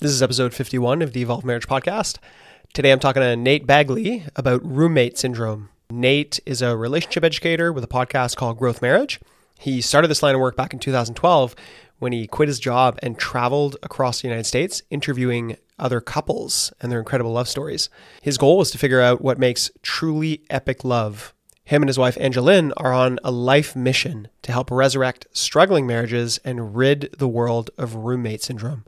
This is episode 51 of the Evolve Marriage Podcast. Today I'm talking to Nate Bagley about roommate syndrome. Nate is a relationship educator with a podcast called Growth Marriage. He started this line of work back in 2012 when he quit his job and traveled across the United States interviewing other couples and their incredible love stories. His goal was to figure out what makes truly epic love. Him and his wife Angeline are on a life mission to help resurrect struggling marriages and rid the world of roommate syndrome.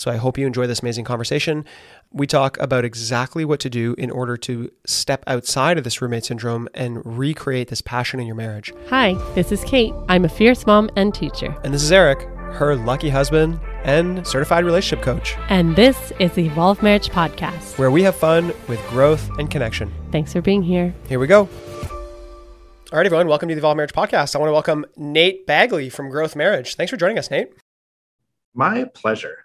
So I hope you enjoy this amazing conversation. We talk about exactly what to do in order to step outside of this roommate syndrome and recreate this passion in your marriage. Hi, this is Kate. I'm a fierce mom and teacher. And this is Eric, her lucky husband and certified relationship coach, And this is the Evolve Marriage Podcast. where we have fun with growth and connection. Thanks for being here. Here we go. All right, everyone, welcome to the Evolve Marriage Podcast. I want to welcome Nate Bagley from Growth Marriage. Thanks for joining us, Nate. My pleasure.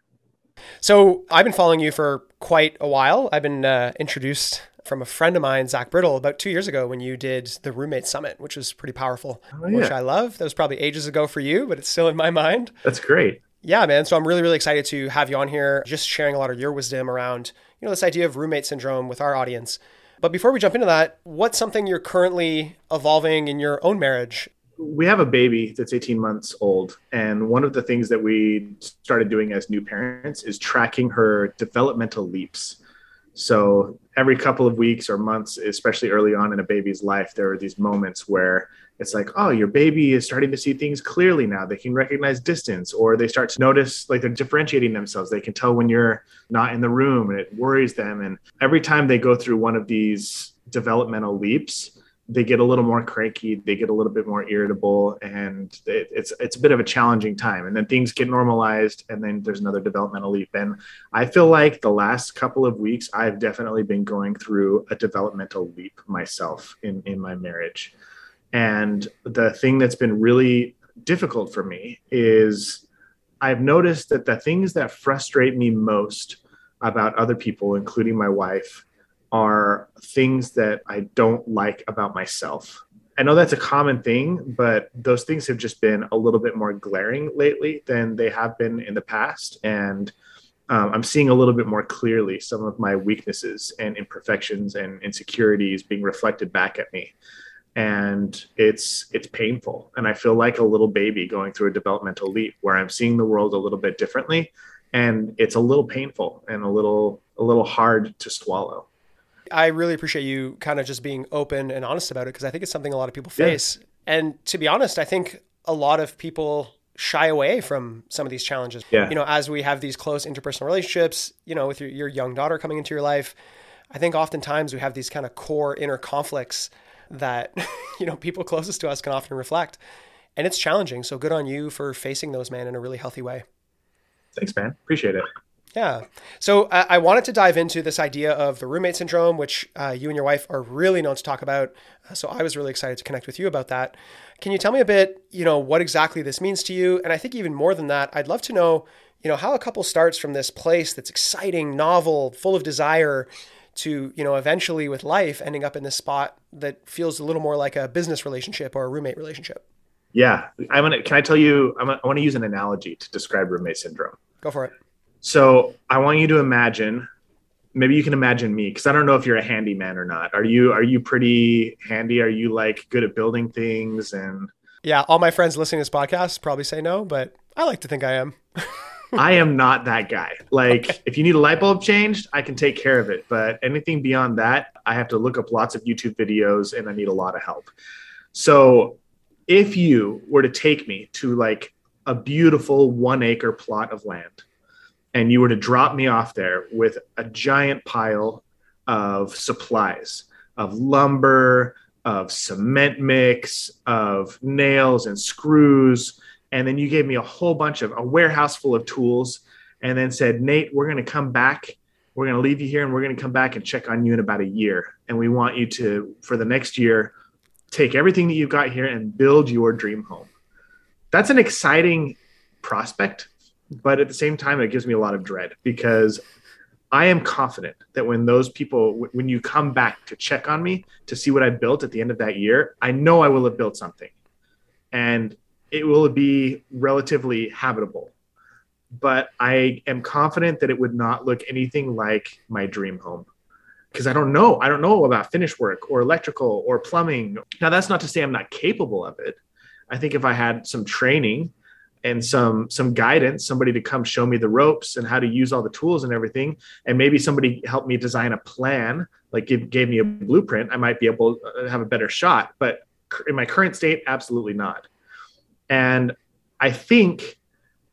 So I've been following you for quite a while. I've been uh, introduced from a friend of mine, Zach Brittle, about two years ago when you did the Roommate Summit, which was pretty powerful, Oh, which. I love. That was probably ages ago for you, but it's still in my mind. That's great. Yeah, man. So I'm really, really excited to have you on here, just sharing a lot of your wisdom around, you know, this idea of roommate syndrome with our audience. But before we jump into that, what's something you're currently evolving in your own marriage? We have a baby that's 18 months old. And one of the things that we started doing as new parents is tracking her developmental leaps. So every couple of weeks or months, especially early on in a baby's life, there are these moments where it's like, oh, your baby is starting to see things clearly now. They can recognize distance, or they start to notice like they're differentiating themselves. They can tell when you're not in the room and it worries them. And every time they go through one of these developmental leaps, they get a little more cranky, they get a little bit more irritable, and it, it's it's a bit of a challenging time. And then things get normalized, and then there's another developmental leap. And I feel like the last couple of weeks, I've definitely been going through a developmental leap myself in in my marriage. And the thing that's been really difficult for me is I've noticed that the things that frustrate me most about other people, including my wife, are things that I don't like about myself. I know that's a common thing, but those things have just been a little bit more glaring lately than they have been in the past. And um, I'm seeing a little bit more clearly some of my weaknesses and imperfections and insecurities being reflected back at me. And it's it's painful. And I feel like a little baby going through a developmental leap where I'm seeing the world a little bit differently. And it's a little painful and a little a little hard to swallow. I really appreciate you kind of just being open and honest about it because I think it's something a lot of people Yeah. face. And to be honest, I think a lot of people shy away from some of these challenges. Yeah. You know, as we have these close interpersonal relationships, you know, with your, your young daughter coming into your life, I think oftentimes we have these kind of core inner conflicts that, you know, people closest to us can often reflect. And it's challenging. So good on you for facing those, man, in a really healthy way. Thanks, man. Appreciate it. Yeah. So I, I wanted to dive into this idea of the roommate syndrome, which uh, you and your wife are really known to talk about. Uh, so I was really excited to connect with you about that. Can you tell me a bit, you know, what exactly this means to you? And I think even more than that, I'd love to know, you know, how a couple starts from this place that's exciting, novel, full of desire to, you know, eventually with life ending up in this spot that feels a little more like a business relationship or a roommate relationship. Yeah, I'm gonna. Can I tell you? I'm, I want to use an analogy to describe roommate syndrome. Go for it. So I want you to imagine. Maybe you can imagine me because I don't know if you're a handyman or not. Are you? Are you pretty handy? Are you like good at building things? And Yeah. All my friends listening to this podcast probably say no, but I like to think I am. I am not that guy. Like, if you need a light bulb changed, I can take care of it. But anything beyond that, I have to look up lots of YouTube videos and I need a lot of help. So, if you were to take me to like a beautiful one acre plot of land and you were to drop me off there with a giant pile of supplies, of lumber, of cement mix, of nails and screws, and then you gave me a whole bunch of a warehouse full of tools and then said nate we're going to come back. We're going to leave you here and we're going to come back and check on you in about a year. And we want you to for the next year take everything that you've got here and build your dream home. That's an exciting prospect but at the same time it gives me a lot of dread because i am confident that when those people when you come back to check on me to see what i built at the end of that year i know i will have built something and it will be relatively habitable but I am confident that it would not look anything like my dream home because I don't know. I don't know about finish work or electrical or plumbing. Now, that's not to say I'm not capable of it. I think if I had some training and some some guidance, somebody to come show me the ropes and how to use all the tools and everything, and maybe somebody helped me design a plan, like gave me a blueprint, I might be able to have a better shot. But in my current state, absolutely not. And I think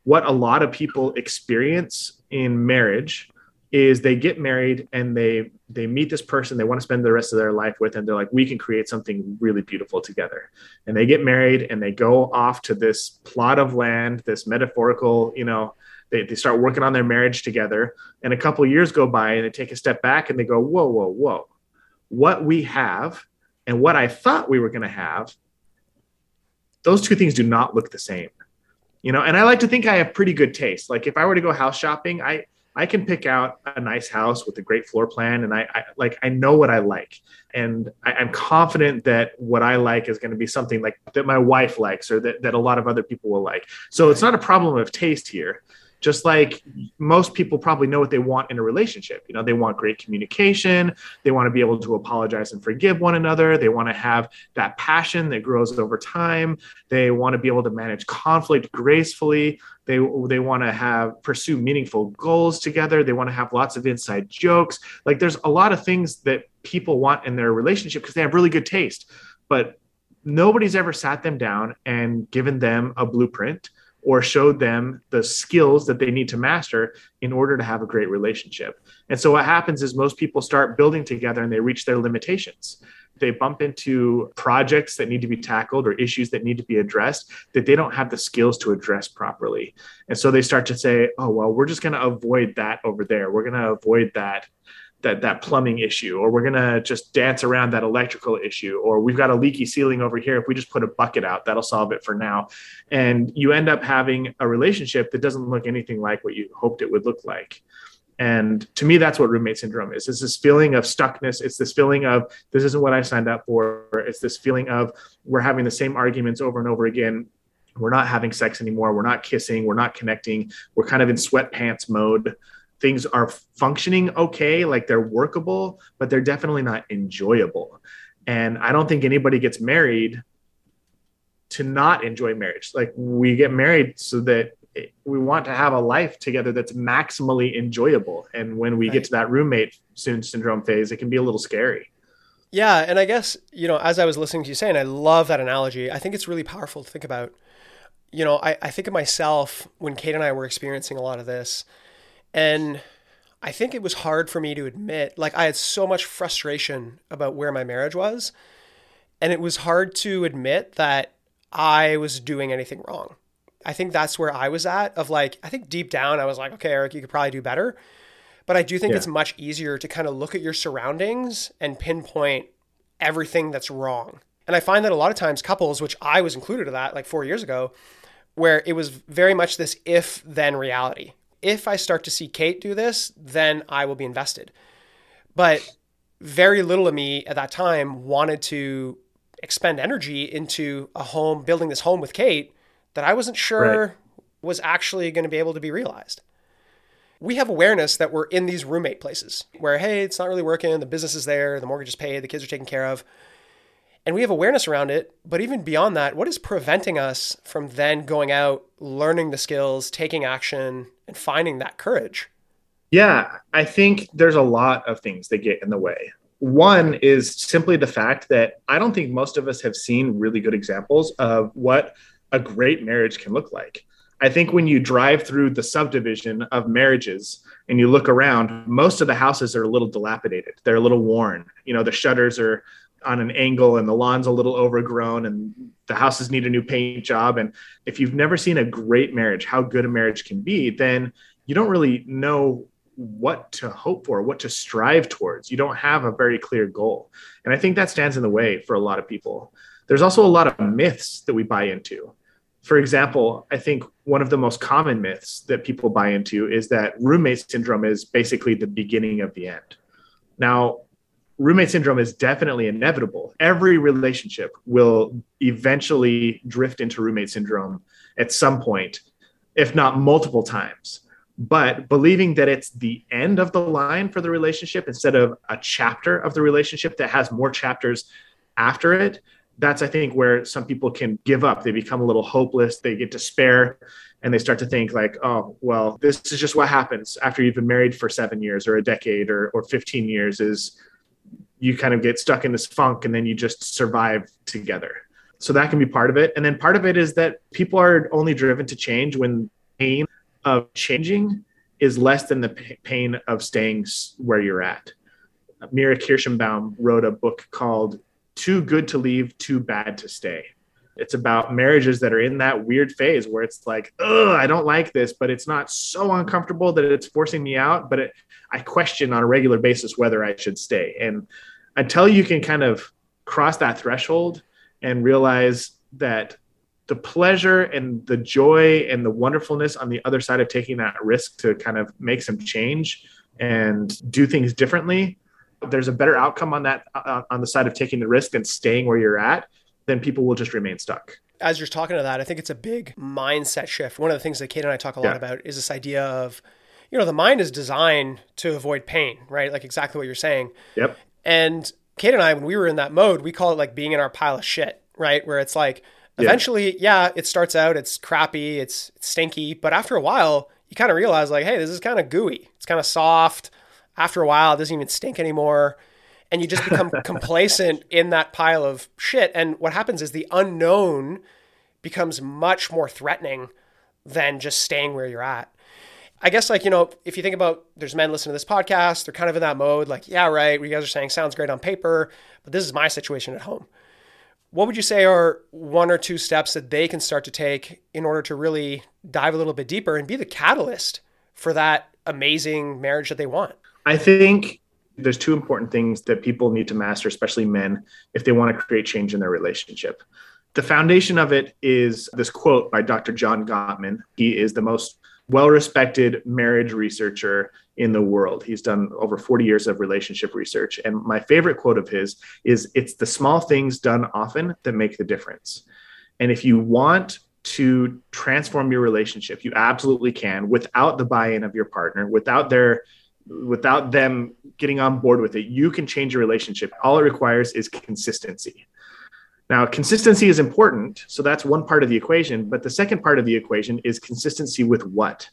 what a lot of people experience in marriage is they get married and they they meet this person they want to spend the rest of their life with and they're like we can create something really beautiful together. And they get married and they go off to this plot of land this metaphorical you know they, they start working on their marriage together. And a couple years go by and they take a step back and they go whoa whoa whoa. What we have and what i thought we were going to have those two things do not look the same. You know and i like to think i have pretty good taste. Like if i were to go house shopping i I can pick out a nice house with a great floor plan, and I, I like I know what I like, and I, am confident that what I like is going to be something like that my wife likes, or that that a lot of other people will like. So it's not a problem of taste here just like most people probably know what they want in a relationship. You know they want great communication. They want to be able to apologize and forgive one another. They want to have that passion that grows over time. They want to be able to manage conflict gracefully. They they want to have pursue meaningful goals together. They want to have lots of inside jokes. Like there's a lot of things that people want in their relationship because they have really good taste. But nobody's ever sat them down and given them a blueprint or showed them the skills that they need to master in order to have a great relationship. And so what happens is most people start building together and they reach their limitations. They bump into projects that need to be tackled or issues that need to be addressed that they don't have the skills to address properly. And so they start to say, oh, well, we're just going to avoid that over there. We're going to avoid that that that plumbing issue or we're going to just dance around that electrical issue or we've got a leaky ceiling over here if we just put a bucket out that'll solve it for now. And you end up having a relationship that doesn't look anything like what you hoped it would look like. And to me that's what roommate syndrome is. It's this feeling of stuckness. It's this feeling of this isn't what i signed up for. It's this feeling of we're having the same arguments over and over again. We're not having sex anymore. We're not kissing. We're not connecting. We're kind of in sweatpants mode things are functioning okay, like they're workable, but they're definitely not enjoyable. And I don't think anybody gets married to not enjoy marriage. Like we get married so that we want to have a life together that's maximally enjoyable. And when we right. get to that roommate soon syndrome phase, it can be a little scary. Yeah. And I guess, you know, as I was listening to you saying, I love that analogy. I think it's really powerful to think about. You know, I, I think of myself when Kate and I were experiencing a lot of this and I think it was hard for me to admit, like, I had so much frustration about where my marriage was. And it was hard to admit that I was doing anything wrong. I think that's where I was at, of like, I think deep down, I was like, okay, Eric, you could probably do better. But I do think yeah. it's much easier to kind of look at your surroundings and pinpoint everything that's wrong. And I find that a lot of times couples, which I was included in that like four years ago, where it was very much this if then reality if I start to see Kate do this, then I will be invested. But very little of me at that time wanted to expend energy into a home, building this home with Kate that I wasn't sure right. was actually going to be able to be realized. We have awareness that we're in these roommate places where, hey, it's not really working, the business is there, the mortgage is paid, the kids are taken care of and we have awareness around it. But even beyond that, what is preventing us from then going out, learning the skills, taking action, and finding that courage? Yeah, I think there's a lot of things that get in the way. One is simply the fact that I don't think most of us have seen really good examples of what a great marriage can look like. I think when you drive through the subdivision of marriages and you look around, most of the houses are a little dilapidated. They're a little worn. You know, the shutters are on an angle and the lawn's a little overgrown and the houses need a new paint job. And if you've never seen a great marriage how good a marriage can be then you don't really know what to hope for what to strive towards. You don't have a very clear goal. And i think that stands in the way for a lot of people. There's also a lot of myths that we buy into. For example i think one of the most common myths that people buy into is that roommate syndrome is basically the beginning of the end. Now roommate syndrome is definitely inevitable. Every relationship will eventually drift into roommate syndrome at some point. if not multiple times. But believing that it's the end of the line for the relationship instead of a chapter of the relationship that has more chapters after it, that's, I think, where some people can give up. They become a little hopeless, they get despair, and they start to think, like, oh, well, this is just what happens after you've been married for seven years or a decade or, or 15 years is you kind of get stuck in this funk and then you just survive together. So that can be part of it. And then part of it is that people are only driven to change when pain of changing is less than the pain of staying where you're at. Mira Kirschenbaum wrote a book called Too Good to Leave, Too Bad to Stay. It's about marriages that are in that weird phase where it's like, oh, I don't like this, but it's not so uncomfortable that it's forcing me out. But it, I question on a regular basis whether I should stay. And until you can kind of cross that threshold and realize that the pleasure and the joy and the wonderfulness on the other side of taking that risk to kind of make some change and do things differently there's a better outcome on that uh, on the side of taking the risk and staying where you're at then people will just remain stuck. As you're talking to that i think it's a big mindset shift. One of the things that kate and i talk a lot yeah. about is this idea of you know the mind is designed to avoid pain right? Like exactly what you're saying. Yep and kate and i when we were in that mode we call it like being in our pile of shit right where it's like Eventually, yeah. yeah, it starts out, it's crappy, it's, it's stinky, but after a while, you kind of realize like, hey, this is kind of gooey. It's kind of soft. After a while, it doesn't even stink anymore. And you just become complacent in that pile of shit. And what happens is the unknown becomes much more threatening than just staying where you're at. I guess like, you know, if you think about there's men listening to this podcast, they're kind of in that mode, like, yeah, right, what you guys are saying sounds great on paper, but this is my situation at home what would you say are one or two steps that they can start to take in order to really dive a little bit deeper and be the catalyst for that amazing marriage that they want? I think there's two important things that people need to master, especially men, if they want to create change in their relationship. The foundation of it is this quote by Dr. John Gottman. He is the most well respected marriage researcher in the world. He's done over 40 years of relationship research. And my favorite quote of his is It's the small things done often that make the difference. And if you want to transform your relationship, you absolutely can without the buy in of your partner, without their without them getting on board with it you can change your relationship all it requires is consistency now, consistency is important. So that's one part of the equation. But the second part of the equation is consistency with what?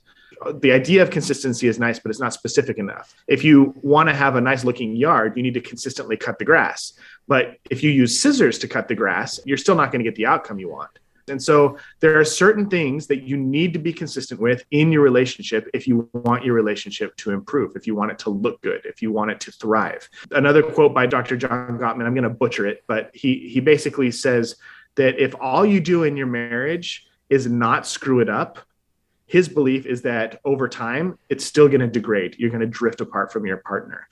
Uh, the idea of consistency is nice, but it's not specific enough. If you want to have a nice looking yard, you need to consistently cut the grass. But if you use scissors to cut the grass, you're still not going to get the outcome you want. And so there are certain things that you need to be consistent with in your relationship if you want your relationship to improve, if you want it to look good, if you want it to thrive. Another quote by Dr. John Gottman, I'm going to butcher it, but he he basically says that if all you do in your marriage is not screw it up, his belief is that over time it's still going to degrade. You're going to drift apart from your partner.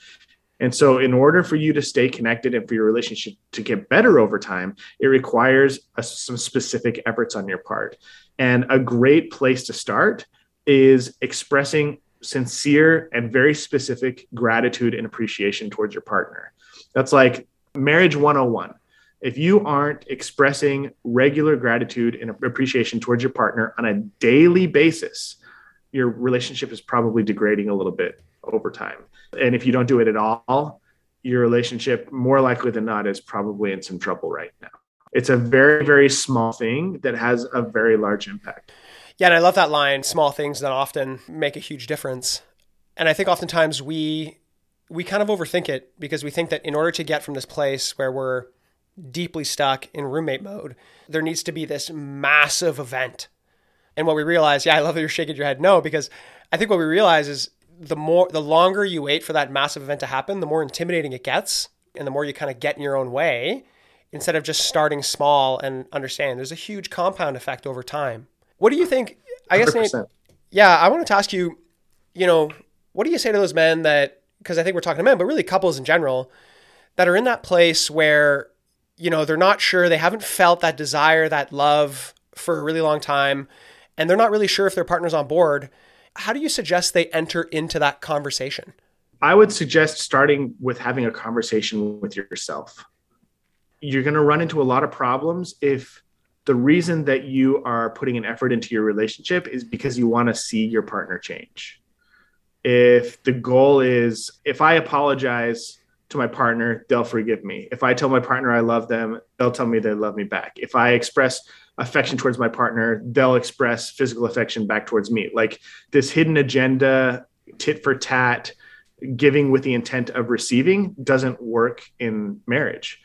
And so, in order for you to stay connected and for your relationship to get better over time, it requires a, some specific efforts on your part. And a great place to start is expressing sincere and very specific gratitude and appreciation towards your partner. That's like marriage 101. If you aren't expressing regular gratitude and appreciation towards your partner on a daily basis, your relationship is probably degrading a little bit over time. And if you don't do it at all, your relationship, more likely than not, is probably in some trouble right now. It's a very, very small thing that has a very large impact. Yeah, and I love that line small things that often make a huge difference. And I think oftentimes we we kind of overthink it because we think that in order to get from this place where we're deeply stuck in roommate mode, there needs to be this massive event. And what we realize, yeah, I love that you're shaking your head no, because I think what we realize is the more the longer you wait for that massive event to happen, the more intimidating it gets, and the more you kind of get in your own way instead of just starting small and understanding there's a huge compound effect over time. What do you think? I guess, Nate, yeah, I wanted to ask you, you know, what do you say to those men that, because I think we're talking to men, but really couples in general, that are in that place where, you know, they're not sure, they haven't felt that desire, that love for a really long time, and they're not really sure if their partner's on board how do you suggest they enter into that conversation? I would suggest starting with having a conversation with yourself. You're going to run into a lot of problems if the reason that you are putting an effort into your relationship is because you want to see your partner change. If the goal is, if I apologize to my partner, they'll forgive me. If I tell my partner I love them, they'll tell me they love me back. If I express affection towards my partner, they'll express physical affection back towards me. Like this hidden agenda, tit for tat, giving with the intent of receiving doesn't work in marriage.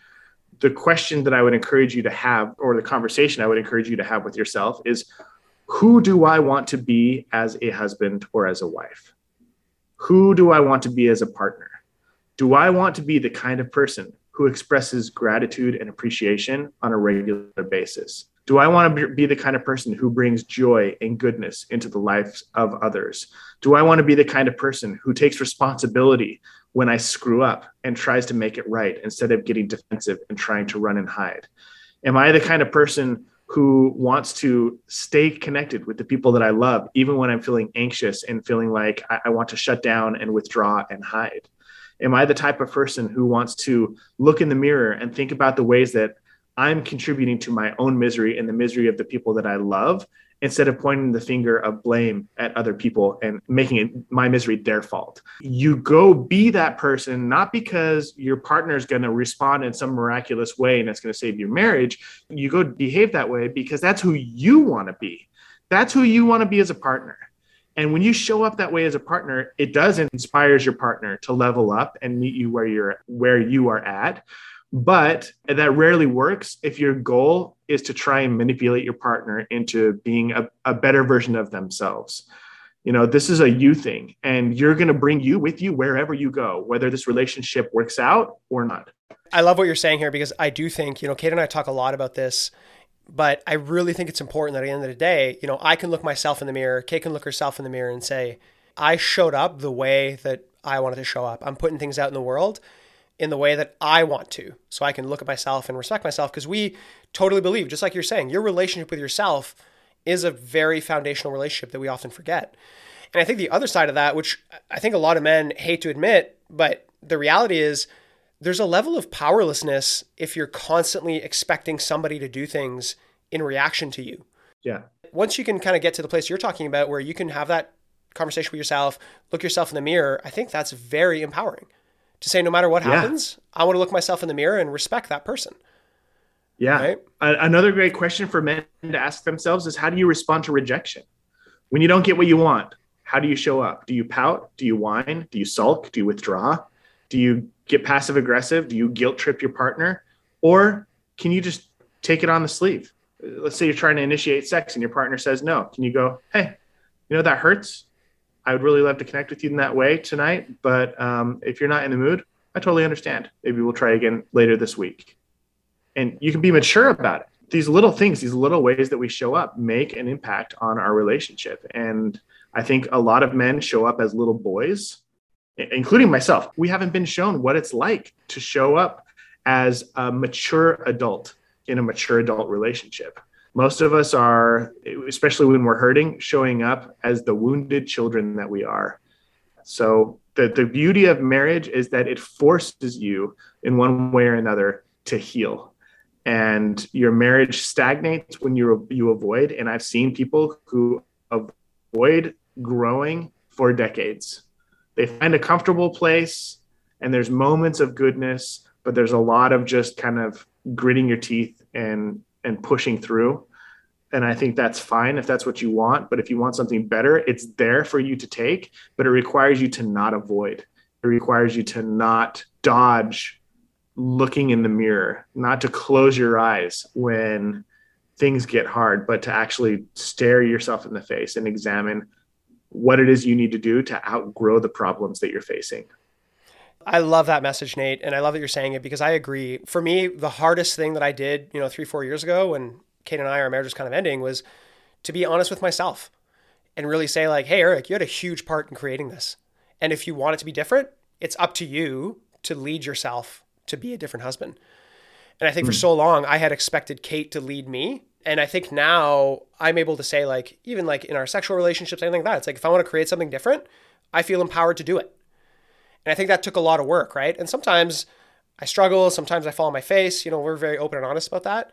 The question that I would encourage you to have, or the conversation I would encourage you to have with yourself, is who do I want to be as a husband or as a wife? Who do I want to be as a partner? Do I want to be the kind of person who expresses gratitude and appreciation on a regular basis? Do I want to be the kind of person who brings joy and goodness into the lives of others? Do I want to be the kind of person who takes responsibility when I screw up and tries to make it right instead of getting defensive and trying to run and hide? Am I the kind of person who wants to stay connected with the people that I love, even when I'm feeling anxious and feeling like I, I want to shut down and withdraw and hide? Am I the type of person who wants to look in the mirror and think about the ways that I'm contributing to my own misery and the misery of the people that I love instead of pointing the finger of blame at other people and making it my misery their fault. You go be that person, not because your partner is going to respond in some miraculous way and it's going to save your marriage. You go behave that way because that's who you want to be. That's who you want to be as a partner. And when you show up that way as a partner, it does inspires your partner to level up and meet you where you're where you are at. But that rarely works if your goal is to try and manipulate your partner into being a, a better version of themselves. You know, this is a you thing, and you're going to bring you with you wherever you go, whether this relationship works out or not. I love what you're saying here because I do think, you know, Kate and I talk a lot about this but I really think it's important that at the end of the day, you know, I can look myself in the mirror, Kate can look herself in the mirror and say, I showed up the way that I wanted to show up. I'm putting things out in the world in the way that I want to. So I can look at myself and respect myself because we totally believe, just like you're saying, your relationship with yourself is a very foundational relationship that we often forget. And I think the other side of that, which I think a lot of men hate to admit, but the reality is there's a level of powerlessness if you're constantly expecting somebody to do things in reaction to you. Yeah. Once you can kind of get to the place you're talking about where you can have that conversation with yourself, look yourself in the mirror, I think that's very empowering to say no matter what happens, yeah. I want to look myself in the mirror and respect that person. Yeah. Right? Another great question for men to ask themselves is how do you respond to rejection? When you don't get what you want, how do you show up? Do you pout? Do you whine? Do you sulk? Do you withdraw? Do you get passive aggressive? Do you guilt trip your partner? Or can you just take it on the sleeve? Let's say you're trying to initiate sex and your partner says no. Can you go, hey, you know, that hurts. I would really love to connect with you in that way tonight. But um, if you're not in the mood, I totally understand. Maybe we'll try again later this week. And you can be mature about it. These little things, these little ways that we show up make an impact on our relationship. And I think a lot of men show up as little boys including myself, we haven't been shown what it's like to show up as a mature adult in a mature adult relationship. Most of us are, especially when we're hurting, showing up as the wounded children that we are. So, the, the beauty of marriage is that it forces you in one way or another to heal. And your marriage stagnates when you, you avoid. And I've seen people who avoid growing for decades they find a comfortable place and there's moments of goodness but there's a lot of just kind of gritting your teeth and and pushing through and i think that's fine if that's what you want but if you want something better it's there for you to take but it requires you to not avoid it requires you to not dodge looking in the mirror not to close your eyes when things get hard but to actually stare yourself in the face and examine what it is you need to do to outgrow the problems that you're facing. I love that message, Nate, and I love that you're saying it because I agree. For me, the hardest thing that I did, you know, three, four years ago when Kate and I, our marriage was kind of ending, was to be honest with myself and really say, like, hey, Eric, you had a huge part in creating this. And if you want it to be different, it's up to you to lead yourself to be a different husband. And I think mm. for hmm. so long, I had expected Kate to lead me and I think now I'm able to say like even like in our sexual relationships, anything like that. It's like if I want to create something different, I feel empowered to do it. And I think that took a lot of work, right? And sometimes I struggle, sometimes I fall on my face. You know, we're very open and honest about that.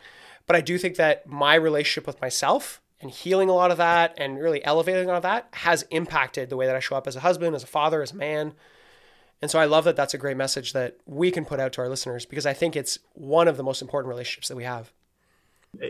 But I do think that my relationship with myself and healing a lot of that and really elevating a lot of that has impacted the way that I show up as a husband, as a father, as a man. And so I love that that's a great message that we can put out to our listeners because I think it's one of the most important relationships that we have.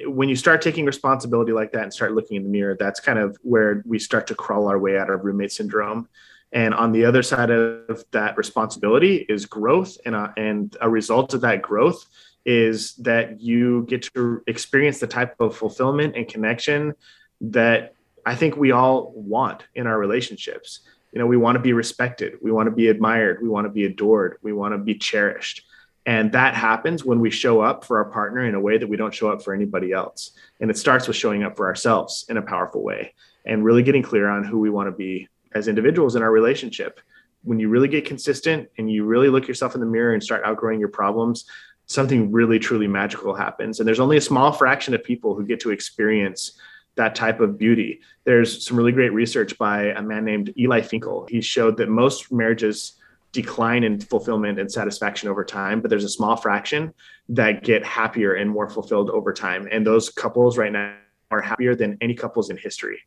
When you start taking responsibility like that and start looking in the mirror, that's kind of where we start to crawl our way out of roommate syndrome. And on the other side of that responsibility is growth, and a, and a result of that growth is that you get to experience the type of fulfillment and connection that I think we all want in our relationships. You know, we want to be respected, we want to be admired, we want to be adored, we want to be cherished. And that happens when we show up for our partner in a way that we don't show up for anybody else. And it starts with showing up for ourselves in a powerful way and really getting clear on who we want to be as individuals in our relationship. When you really get consistent and you really look yourself in the mirror and start outgrowing your problems, something really truly magical happens. And there's only a small fraction of people who get to experience that type of beauty. There's some really great research by a man named Eli Finkel. He showed that most marriages decline in fulfillment and satisfaction over time, but there's a small fraction that get happier and more fulfilled over time. And those couples right now are happier than any couples in history.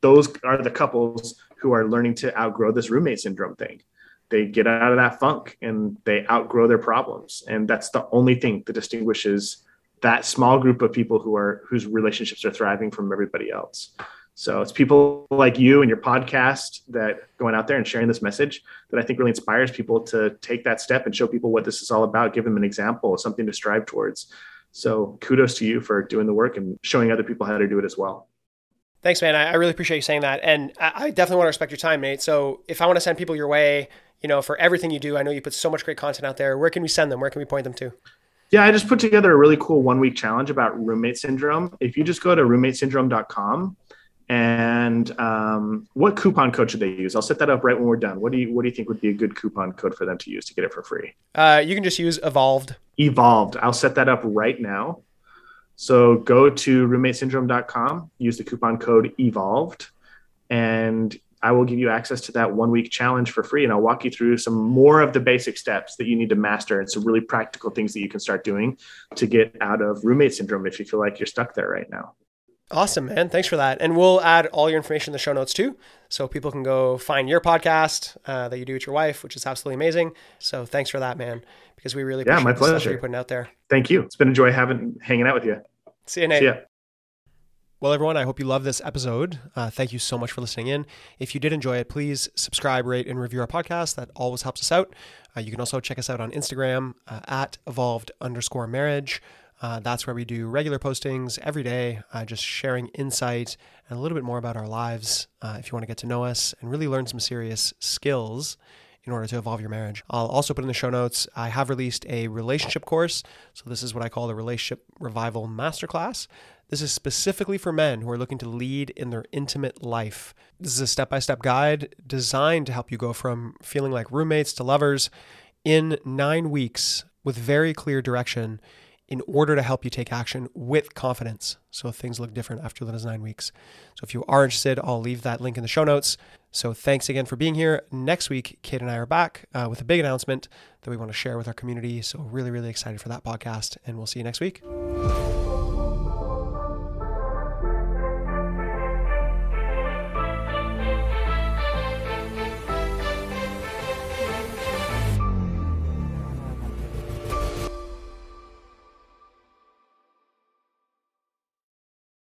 Those are the couples who are learning to outgrow this roommate syndrome thing. They get out of that funk and they outgrow their problems. And that's the only thing that distinguishes that small group of people who are whose relationships are thriving from everybody else. So it's people like you and your podcast that going out there and sharing this message that i think really inspires people to take that step and show people what this is all about give them an example something to strive towards. So kudos to you for doing the work and showing other people how to do it as well Thanks, man. I really appreciate you saying that. And I definitely want to respect your time, Nate. So if I want to send people your way, you know, for everything you do. I know you put so much great content out there. Where can we send them? Where can we point them to? Yeah, I just put together a really cool one week challenge about roommate syndrome. If you just go to roommatesyndrome.com and um, what coupon code should they use? I'll set that up right when we're done. What do you what do you think would be a good coupon code for them to use to get it for free? Uh, you can just use evolved. Evolved. I'll set that up right now. So go to roommatesyndrome.com, use the coupon code evolved, and I will give you access to that one week challenge for free. And I'll walk you through some more of the basic steps that you need to master and some really practical things that you can start doing to get out of roommate syndrome if you feel like you're stuck there right now. Awesome, man. Thanks for that. And we'll add all your information in the show notes too. So people can go find your podcast uh, that you do with your wife, which is absolutely amazing. So thanks for that, man, because we really appreciate yeah, my pleasure. you're putting out there. Thank you. It's been a joy having hanging out with you. See you, Nate. See ya. Well, everyone, I hope you love this episode. Uh, thank you so much for listening in. If you did enjoy it, please subscribe, rate, and review our podcast. That always helps us out. Uh, you can also check us out on Instagram uh, at evolved underscore marriage. Uh, that's where we do regular postings every day, uh, just sharing insight and a little bit more about our lives. Uh, if you want to get to know us and really learn some serious skills in order to evolve your marriage. I'll also put in the show notes, I have released a relationship course. So, this is what I call the Relationship Revival Masterclass. This is specifically for men who are looking to lead in their intimate life. This is a step by step guide designed to help you go from feeling like roommates to lovers in nine weeks with very clear direction in order to help you take action with confidence. So things look different after those nine weeks. So if you are interested, I'll leave that link in the show notes. So thanks again for being here. Next week, Kate and I are back uh, with a big announcement that we want to share with our community. So really, really excited for that podcast, and we'll see you next week.